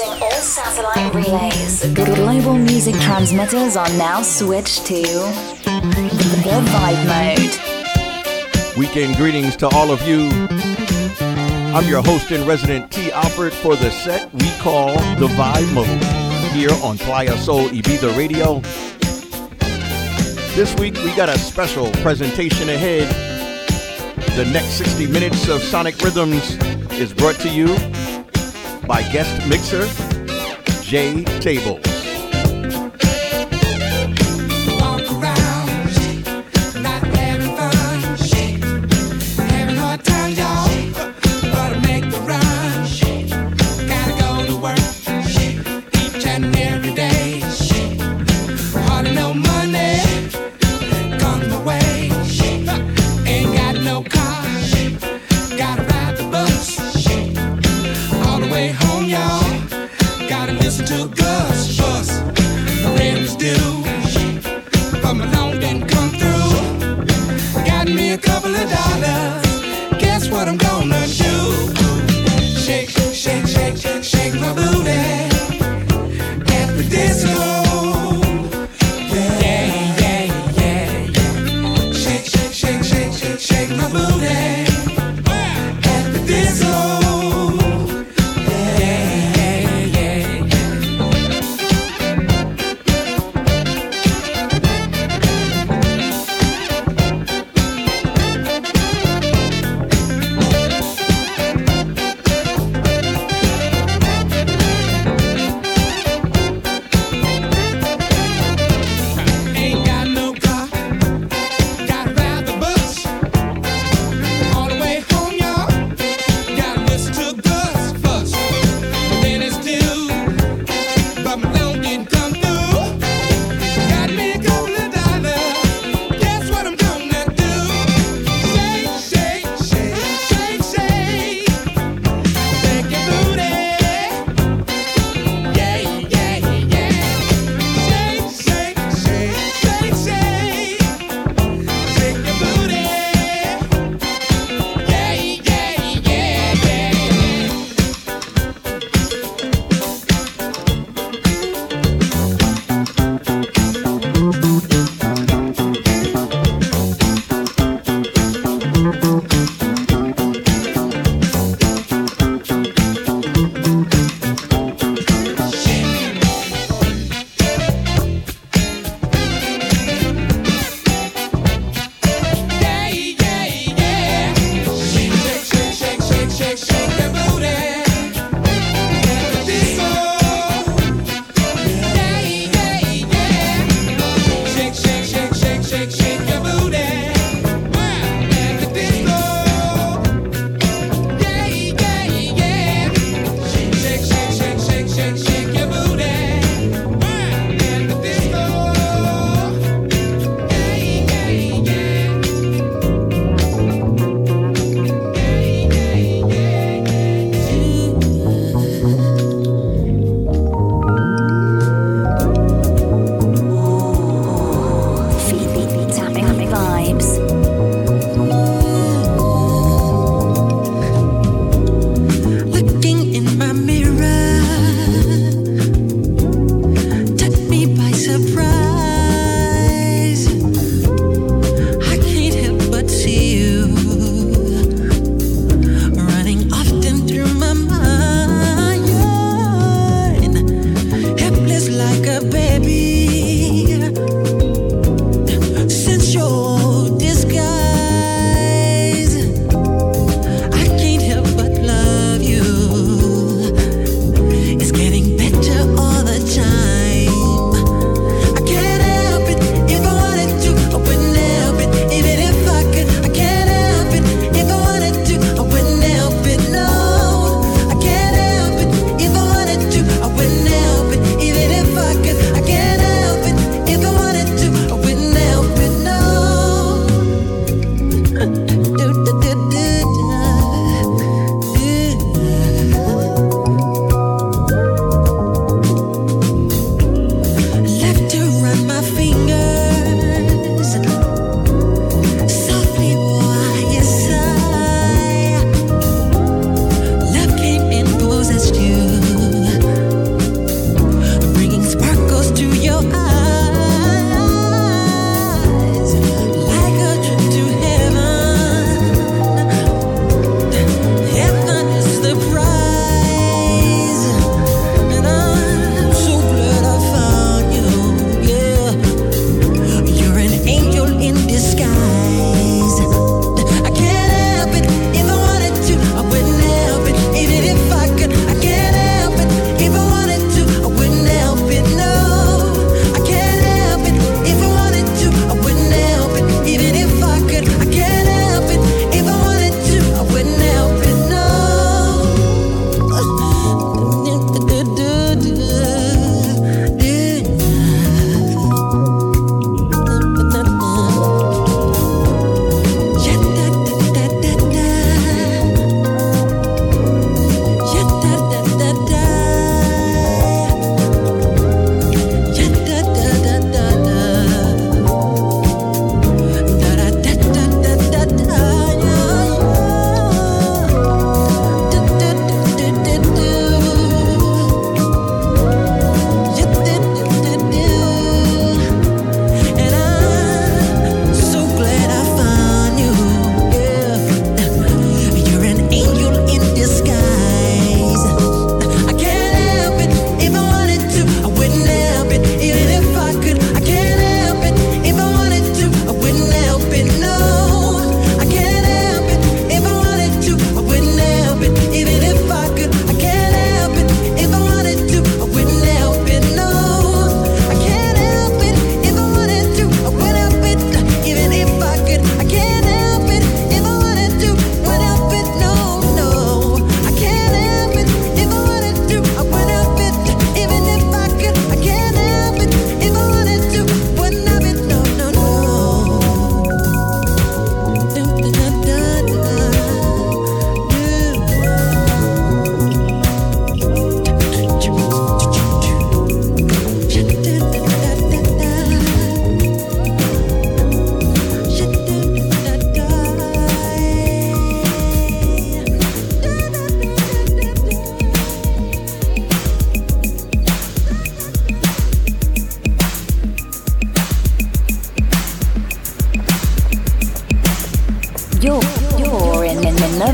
All satellite relays. The global music transmitters are now switched to the Vibe Mode. Weekend greetings to all of you. I'm your host and resident T. Alfred for the set we call The Vibe Mode here on Playa Sol Ibiza Radio. This week we got a special presentation ahead. The next 60 minutes of Sonic Rhythms is brought to you by guest mixer Jay Table.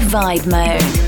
Vibe mode.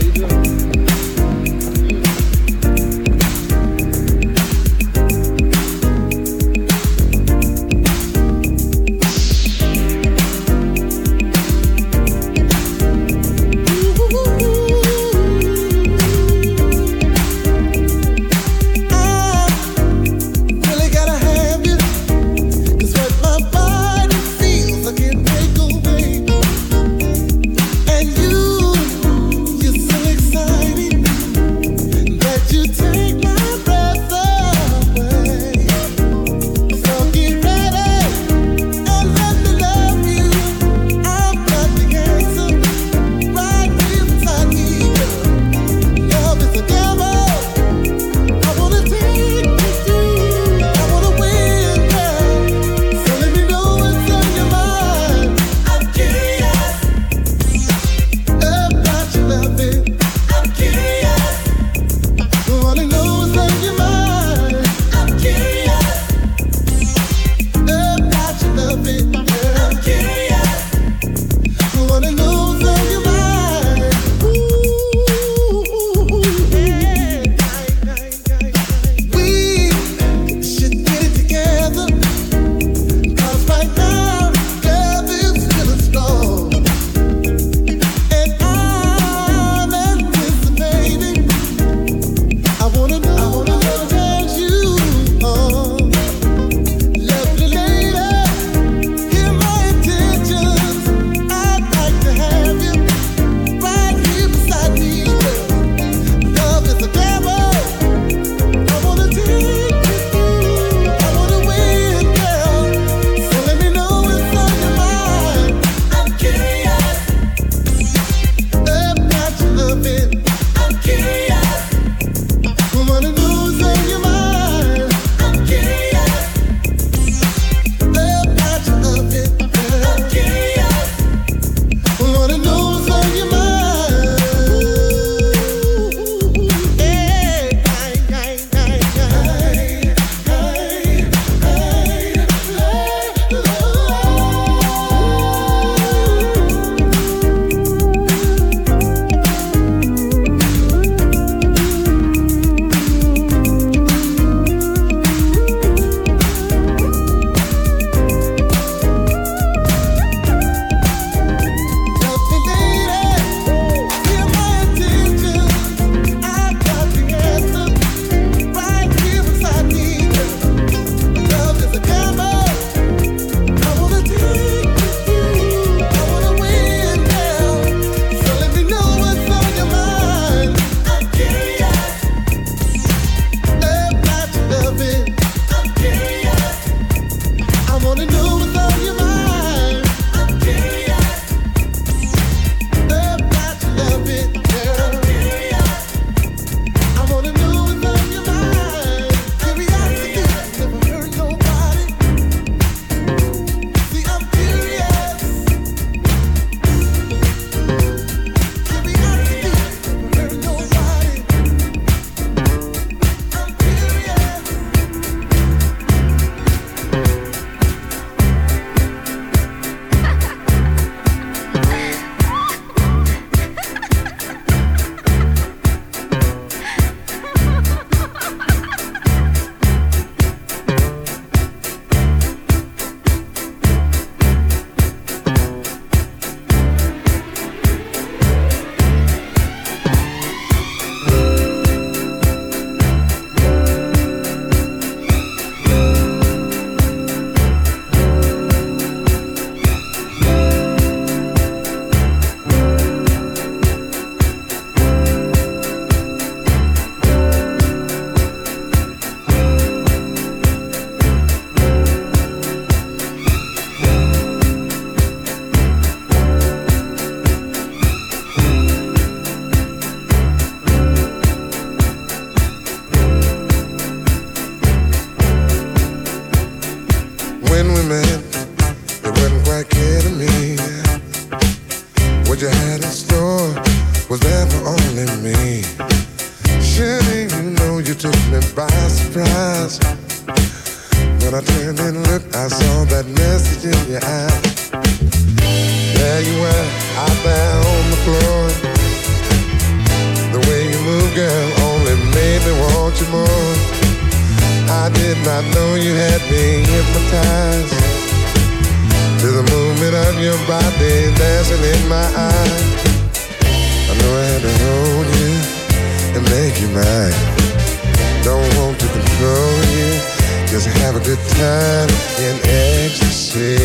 In ecstasy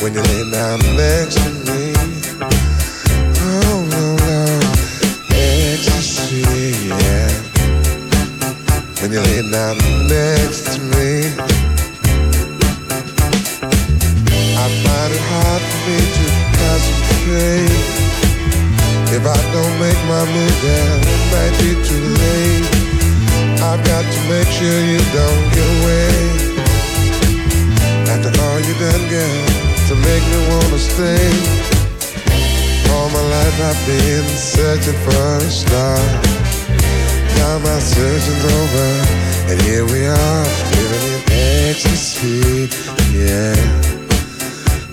when you lay down next to me. Oh no, no, ecstasy, yeah. When you lay down next to me, I find it hard for me to concentrate. If I don't make my move, then it might be too late. I've got to make sure you don't get away. After all you done, girl to make me wanna stay. All my life I've been searching for a star. Now my searching's over, and here we are, living in ecstasy. Yeah,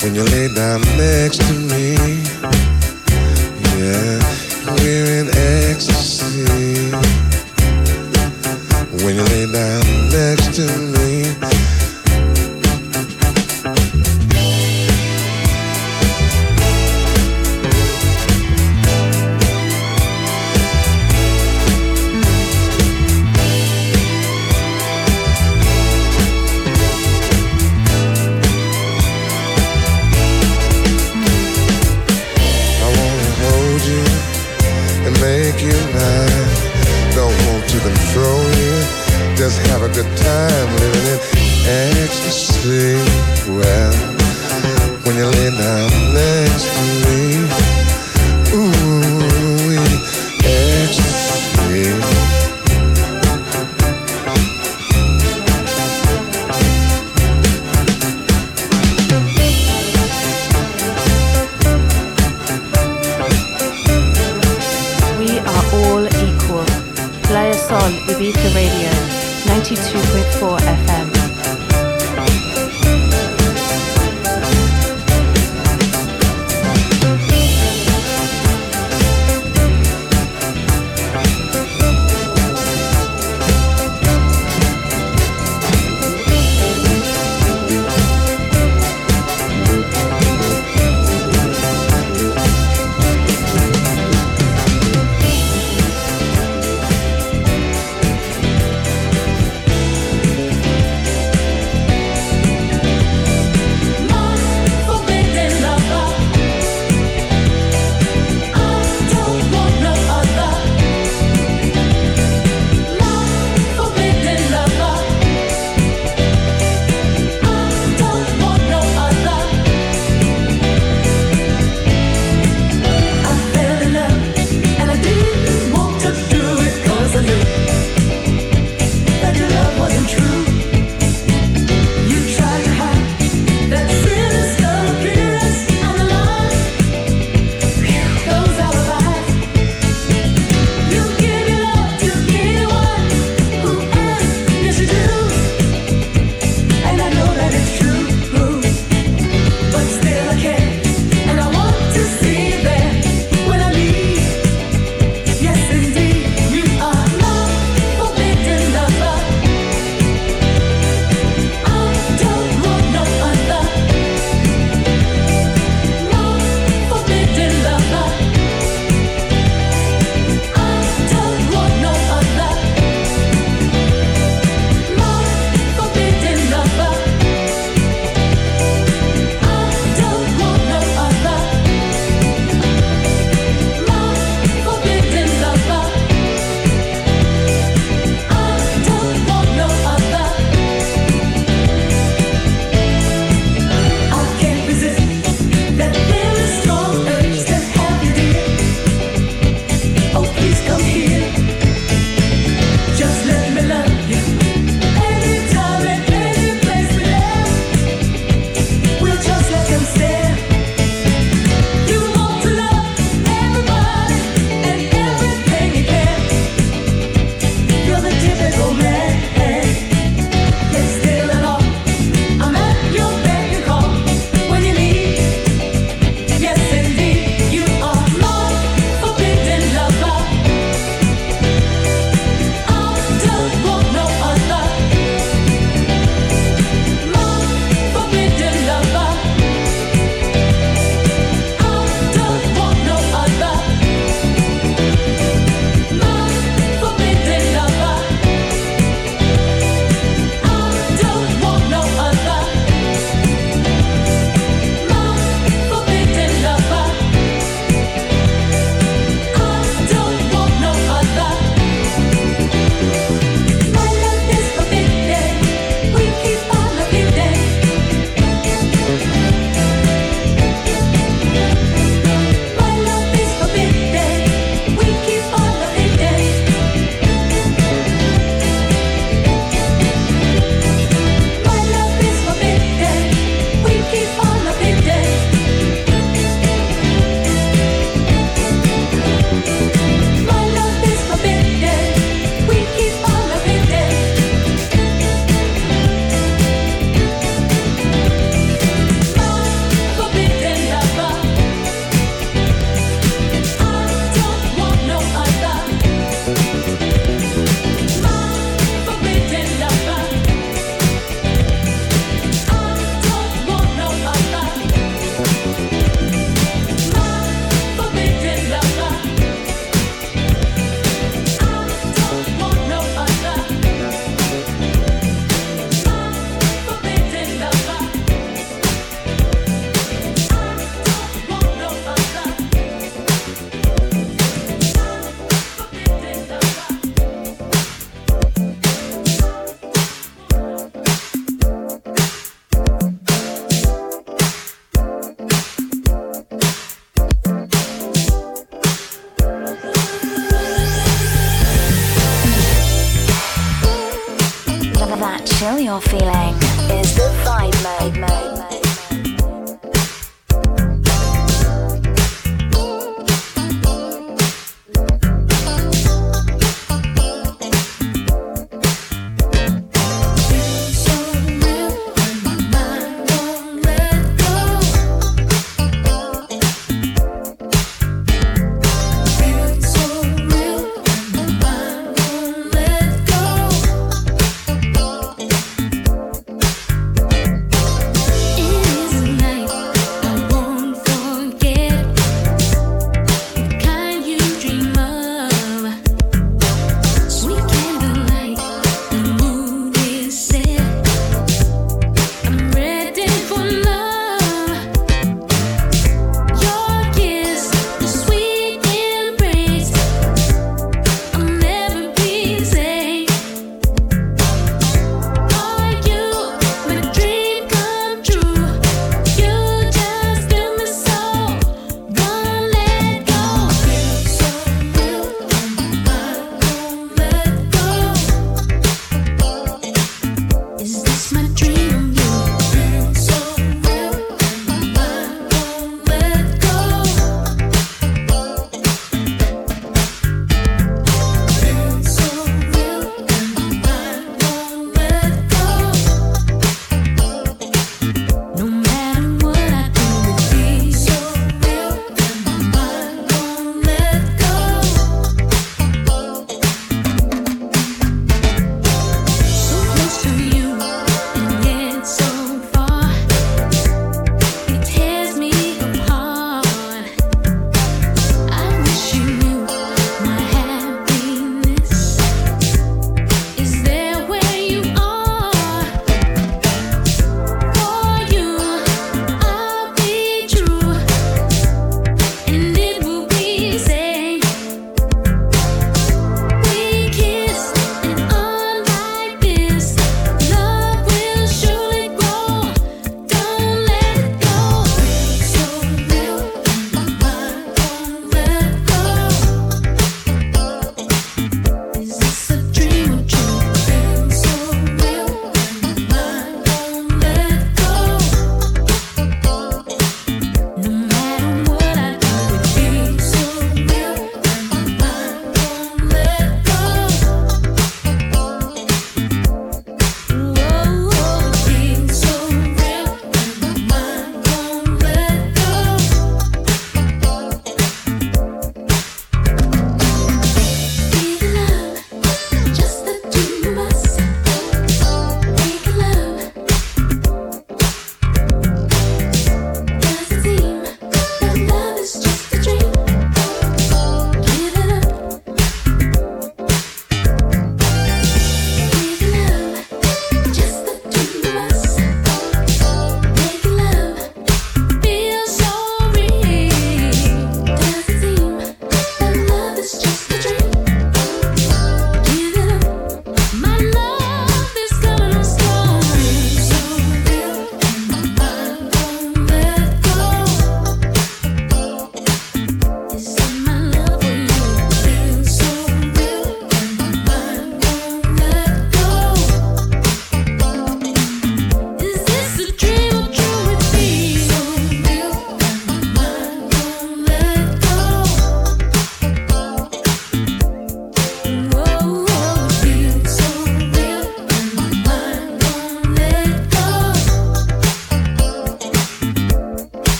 when you lay down next to me. Yeah, we're in ecstasy. When you lay down next to me. on Ibiza Radio, 92.4 FM.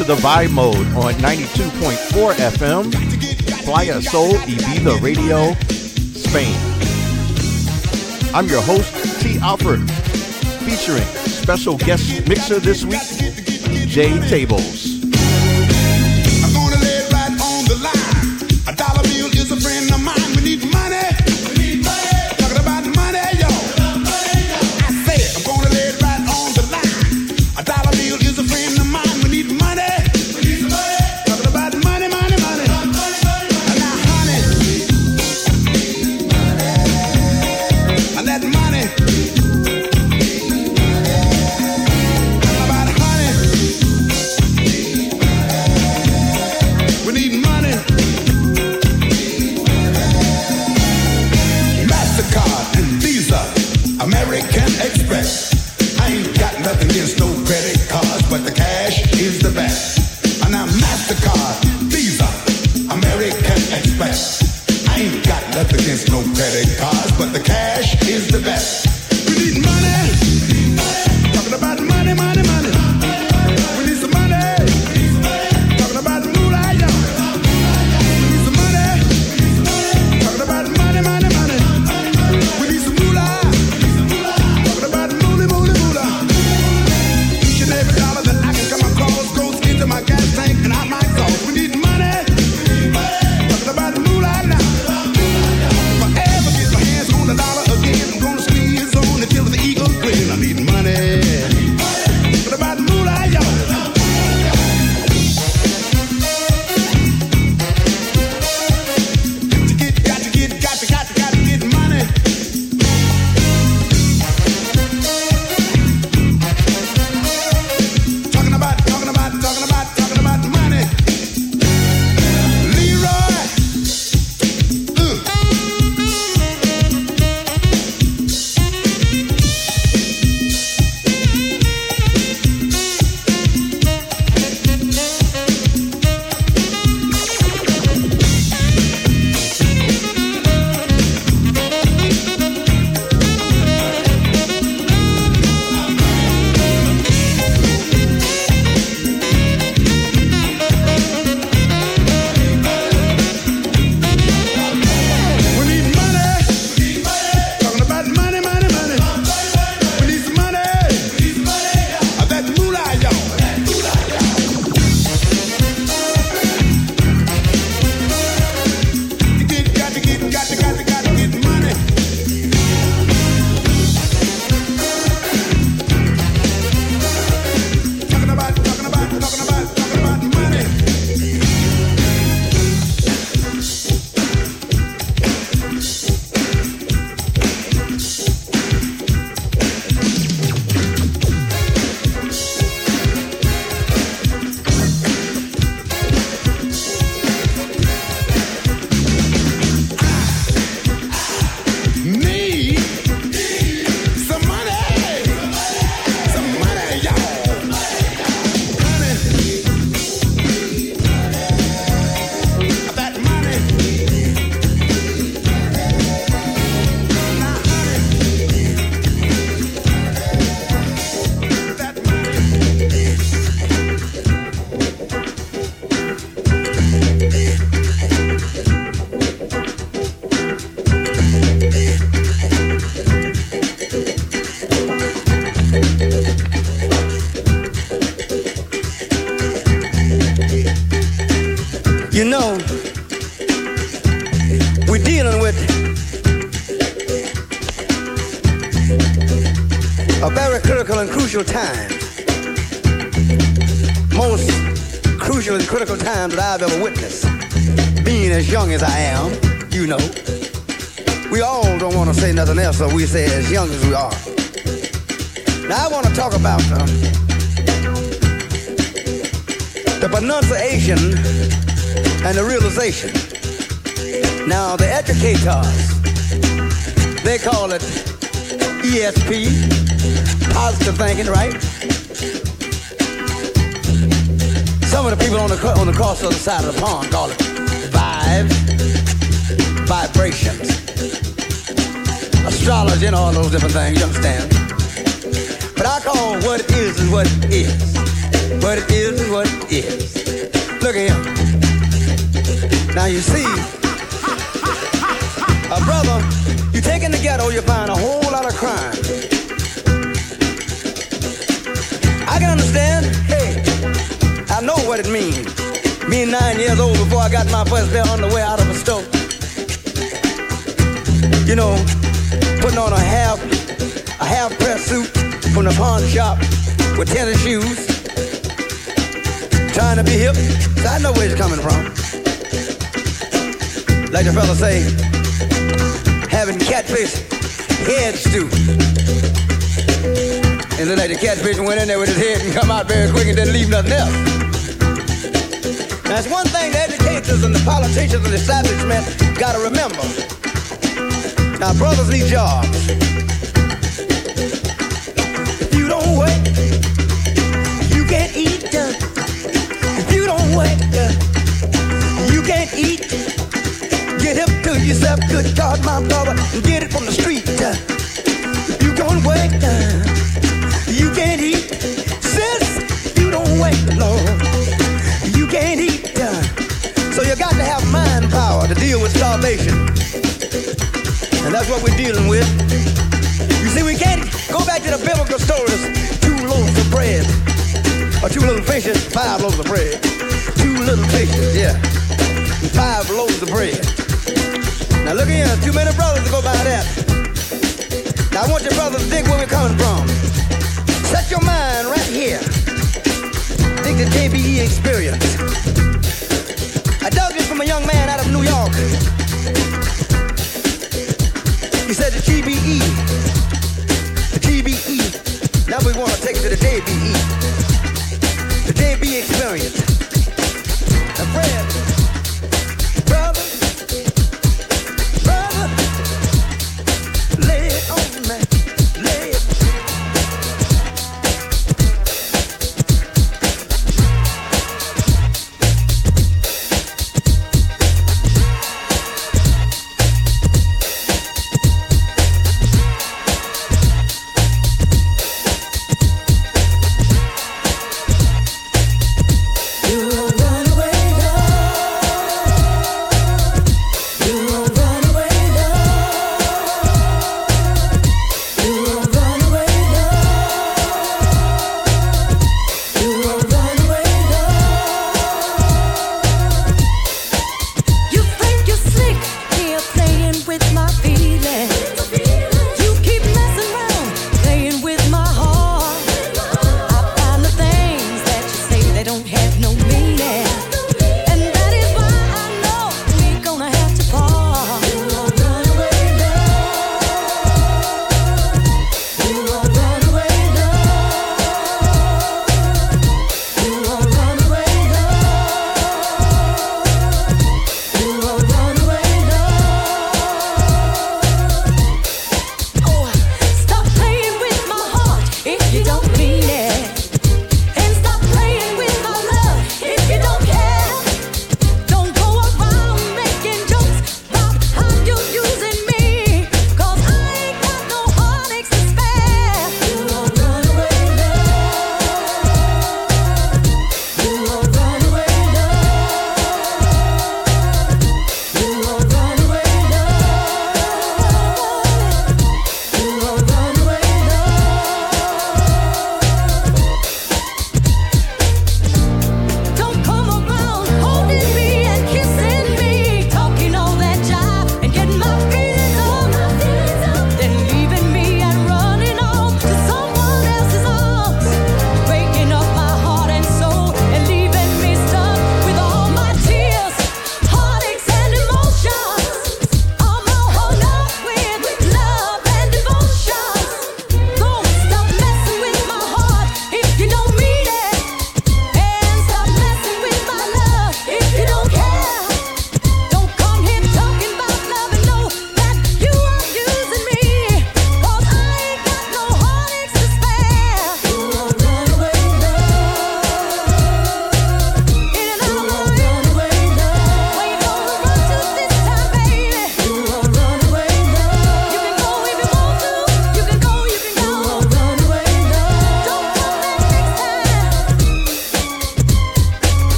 To the Vibe Mode on 92.4 FM, Playa Sol Ibiza Radio, Spain. I'm your host, T. Alfred, featuring special guest mixer this week, Jay Tables. a very critical and crucial time. Most crucial and critical time that I've ever witnessed. Being as young as I am, you know. We all don't want to say nothing else, so we say as young as we are. Now I want to talk about uh, the pronunciation and the realization. Now the educators, they call it ESP, positive thinking, right? Some of the people on the on the cross other side of the pond call it vibe, vibrations, astrology, and all those different things. You understand? But I call what it is is what it is. What it is is what it is. Look at him. Now you see, a brother dig in the ghetto, you find a whole lot of crime. I can understand, hey, I know what it means. Being nine years old before I got my first pair the way out of a store. You know, putting on a half, a half press suit from the pawn shop with tennis shoes. Trying to be hip, so I know where it's coming from. Like the fella say, having catfish head stew. And then like the catfish went in there with his head and come out very quick and didn't leave nothing else. That's one thing the educators and the politicians and the establishment got to remember. Now, brothers need jobs. If you don't work, you can't eat. If you don't work, you can't eat. Get up to yourself, good God, my God get it from the street. Uh. You don't work, uh. you can't eat. Sis, you don't work, Lord. You can't eat. Uh. So you got to have mind power to deal with starvation. And that's what we're dealing with. You see, we can't go back to the biblical stories. Two loaves of bread. Or two little fishes, five loaves of bread. Two little fishes, yeah. Five loaves of bread. Now look here, too many brothers to go by that. Now I want your brothers to think where we're coming from. Set your mind right here. Think the JBE experience. I dug this from a young man out of New York. He said the TBE, the TBE. Now we want to take it to the JBE, the JBE experience. Now, friends. with my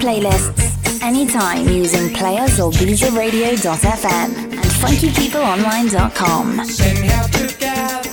playlists anytime using Playa Sol IbizaRadio.fm and funkypeopleonline.com. Out together.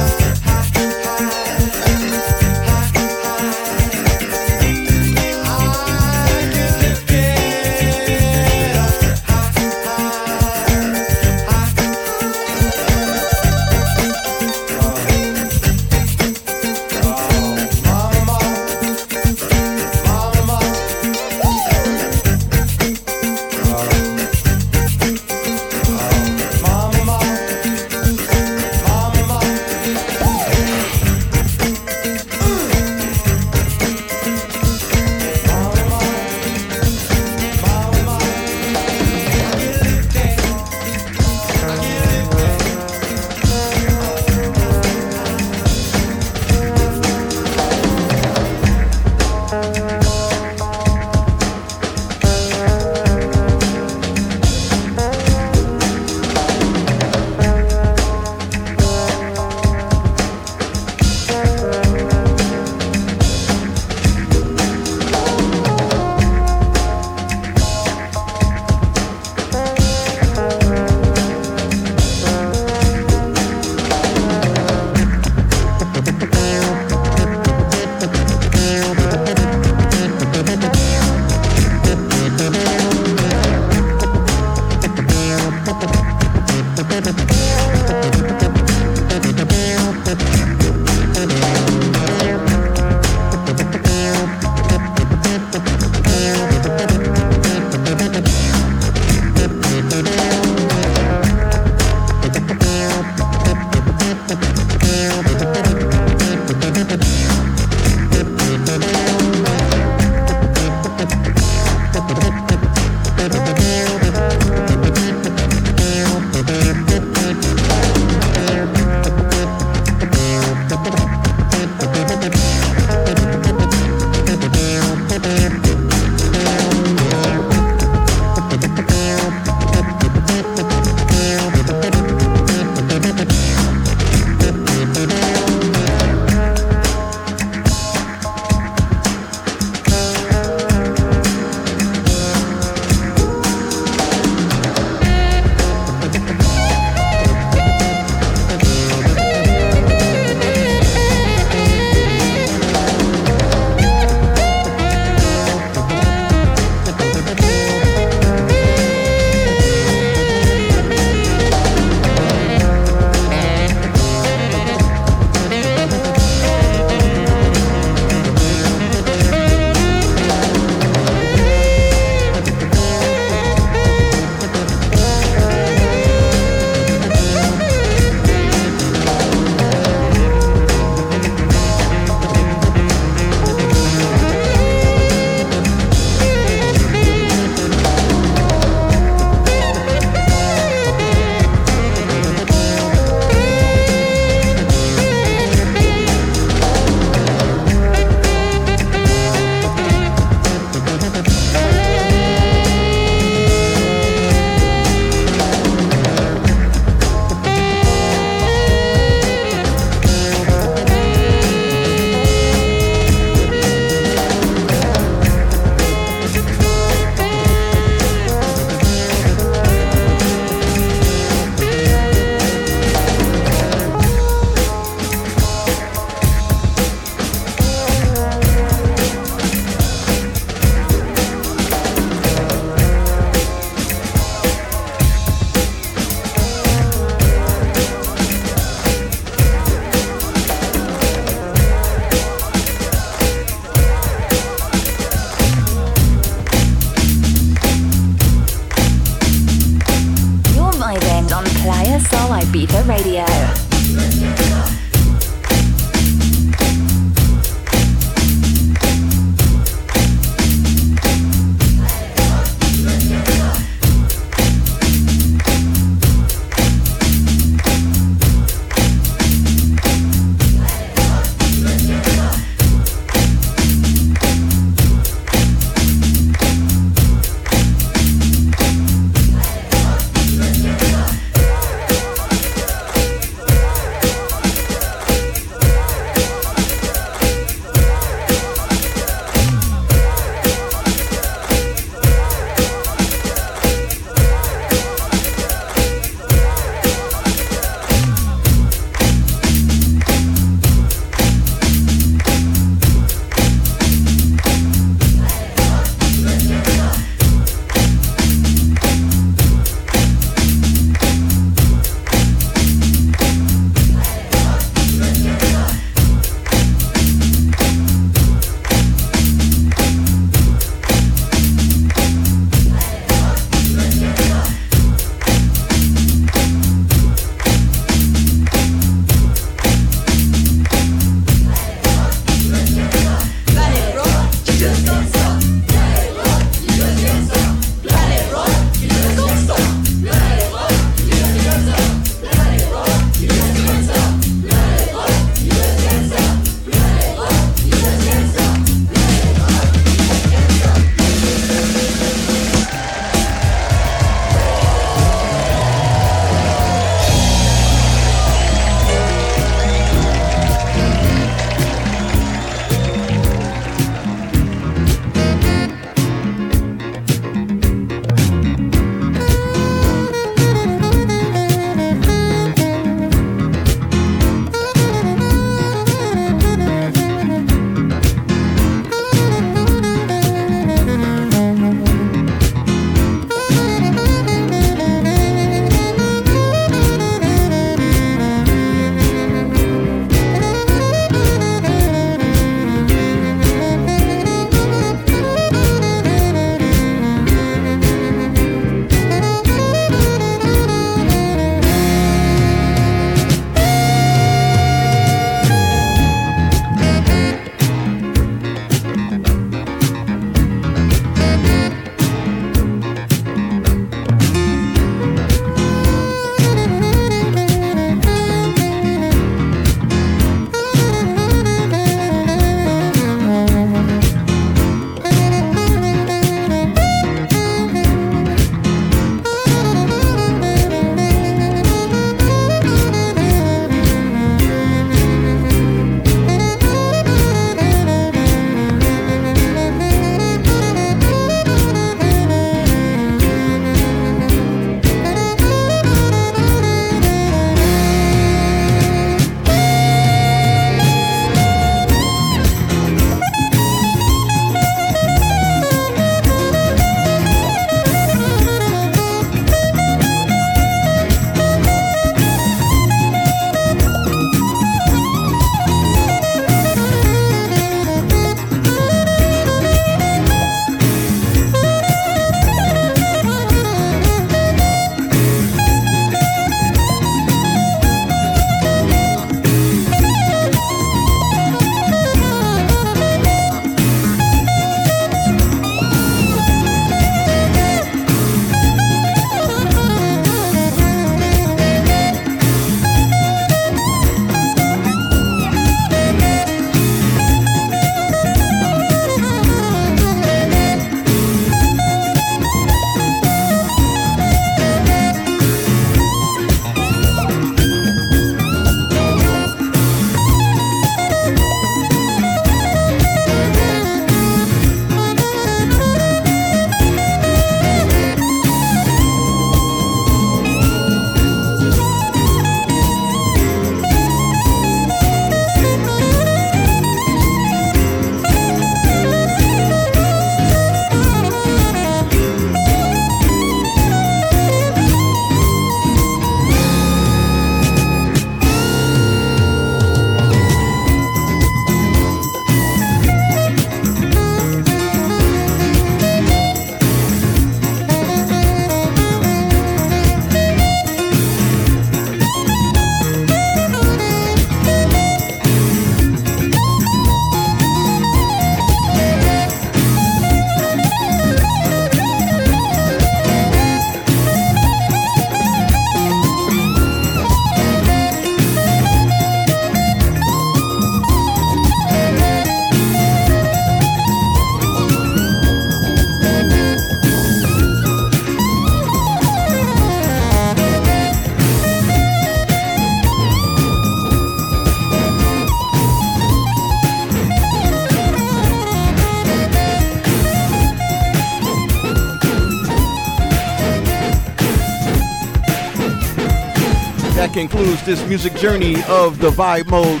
Concludes this music journey of the Vibe Mode.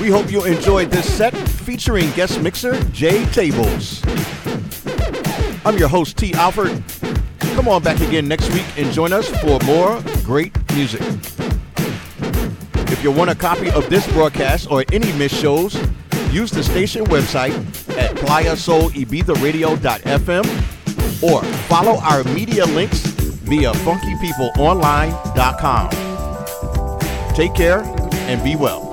We hope you enjoyed this set featuring guest mixer Jay Tables. I'm your host T. Alford. Come on back again next week and join us for more great music. If you want a copy of this broadcast or any missed shows, use the station website at playasolibizaradio.fm or follow our media links via funkypeopleonline.com. Take care and be well.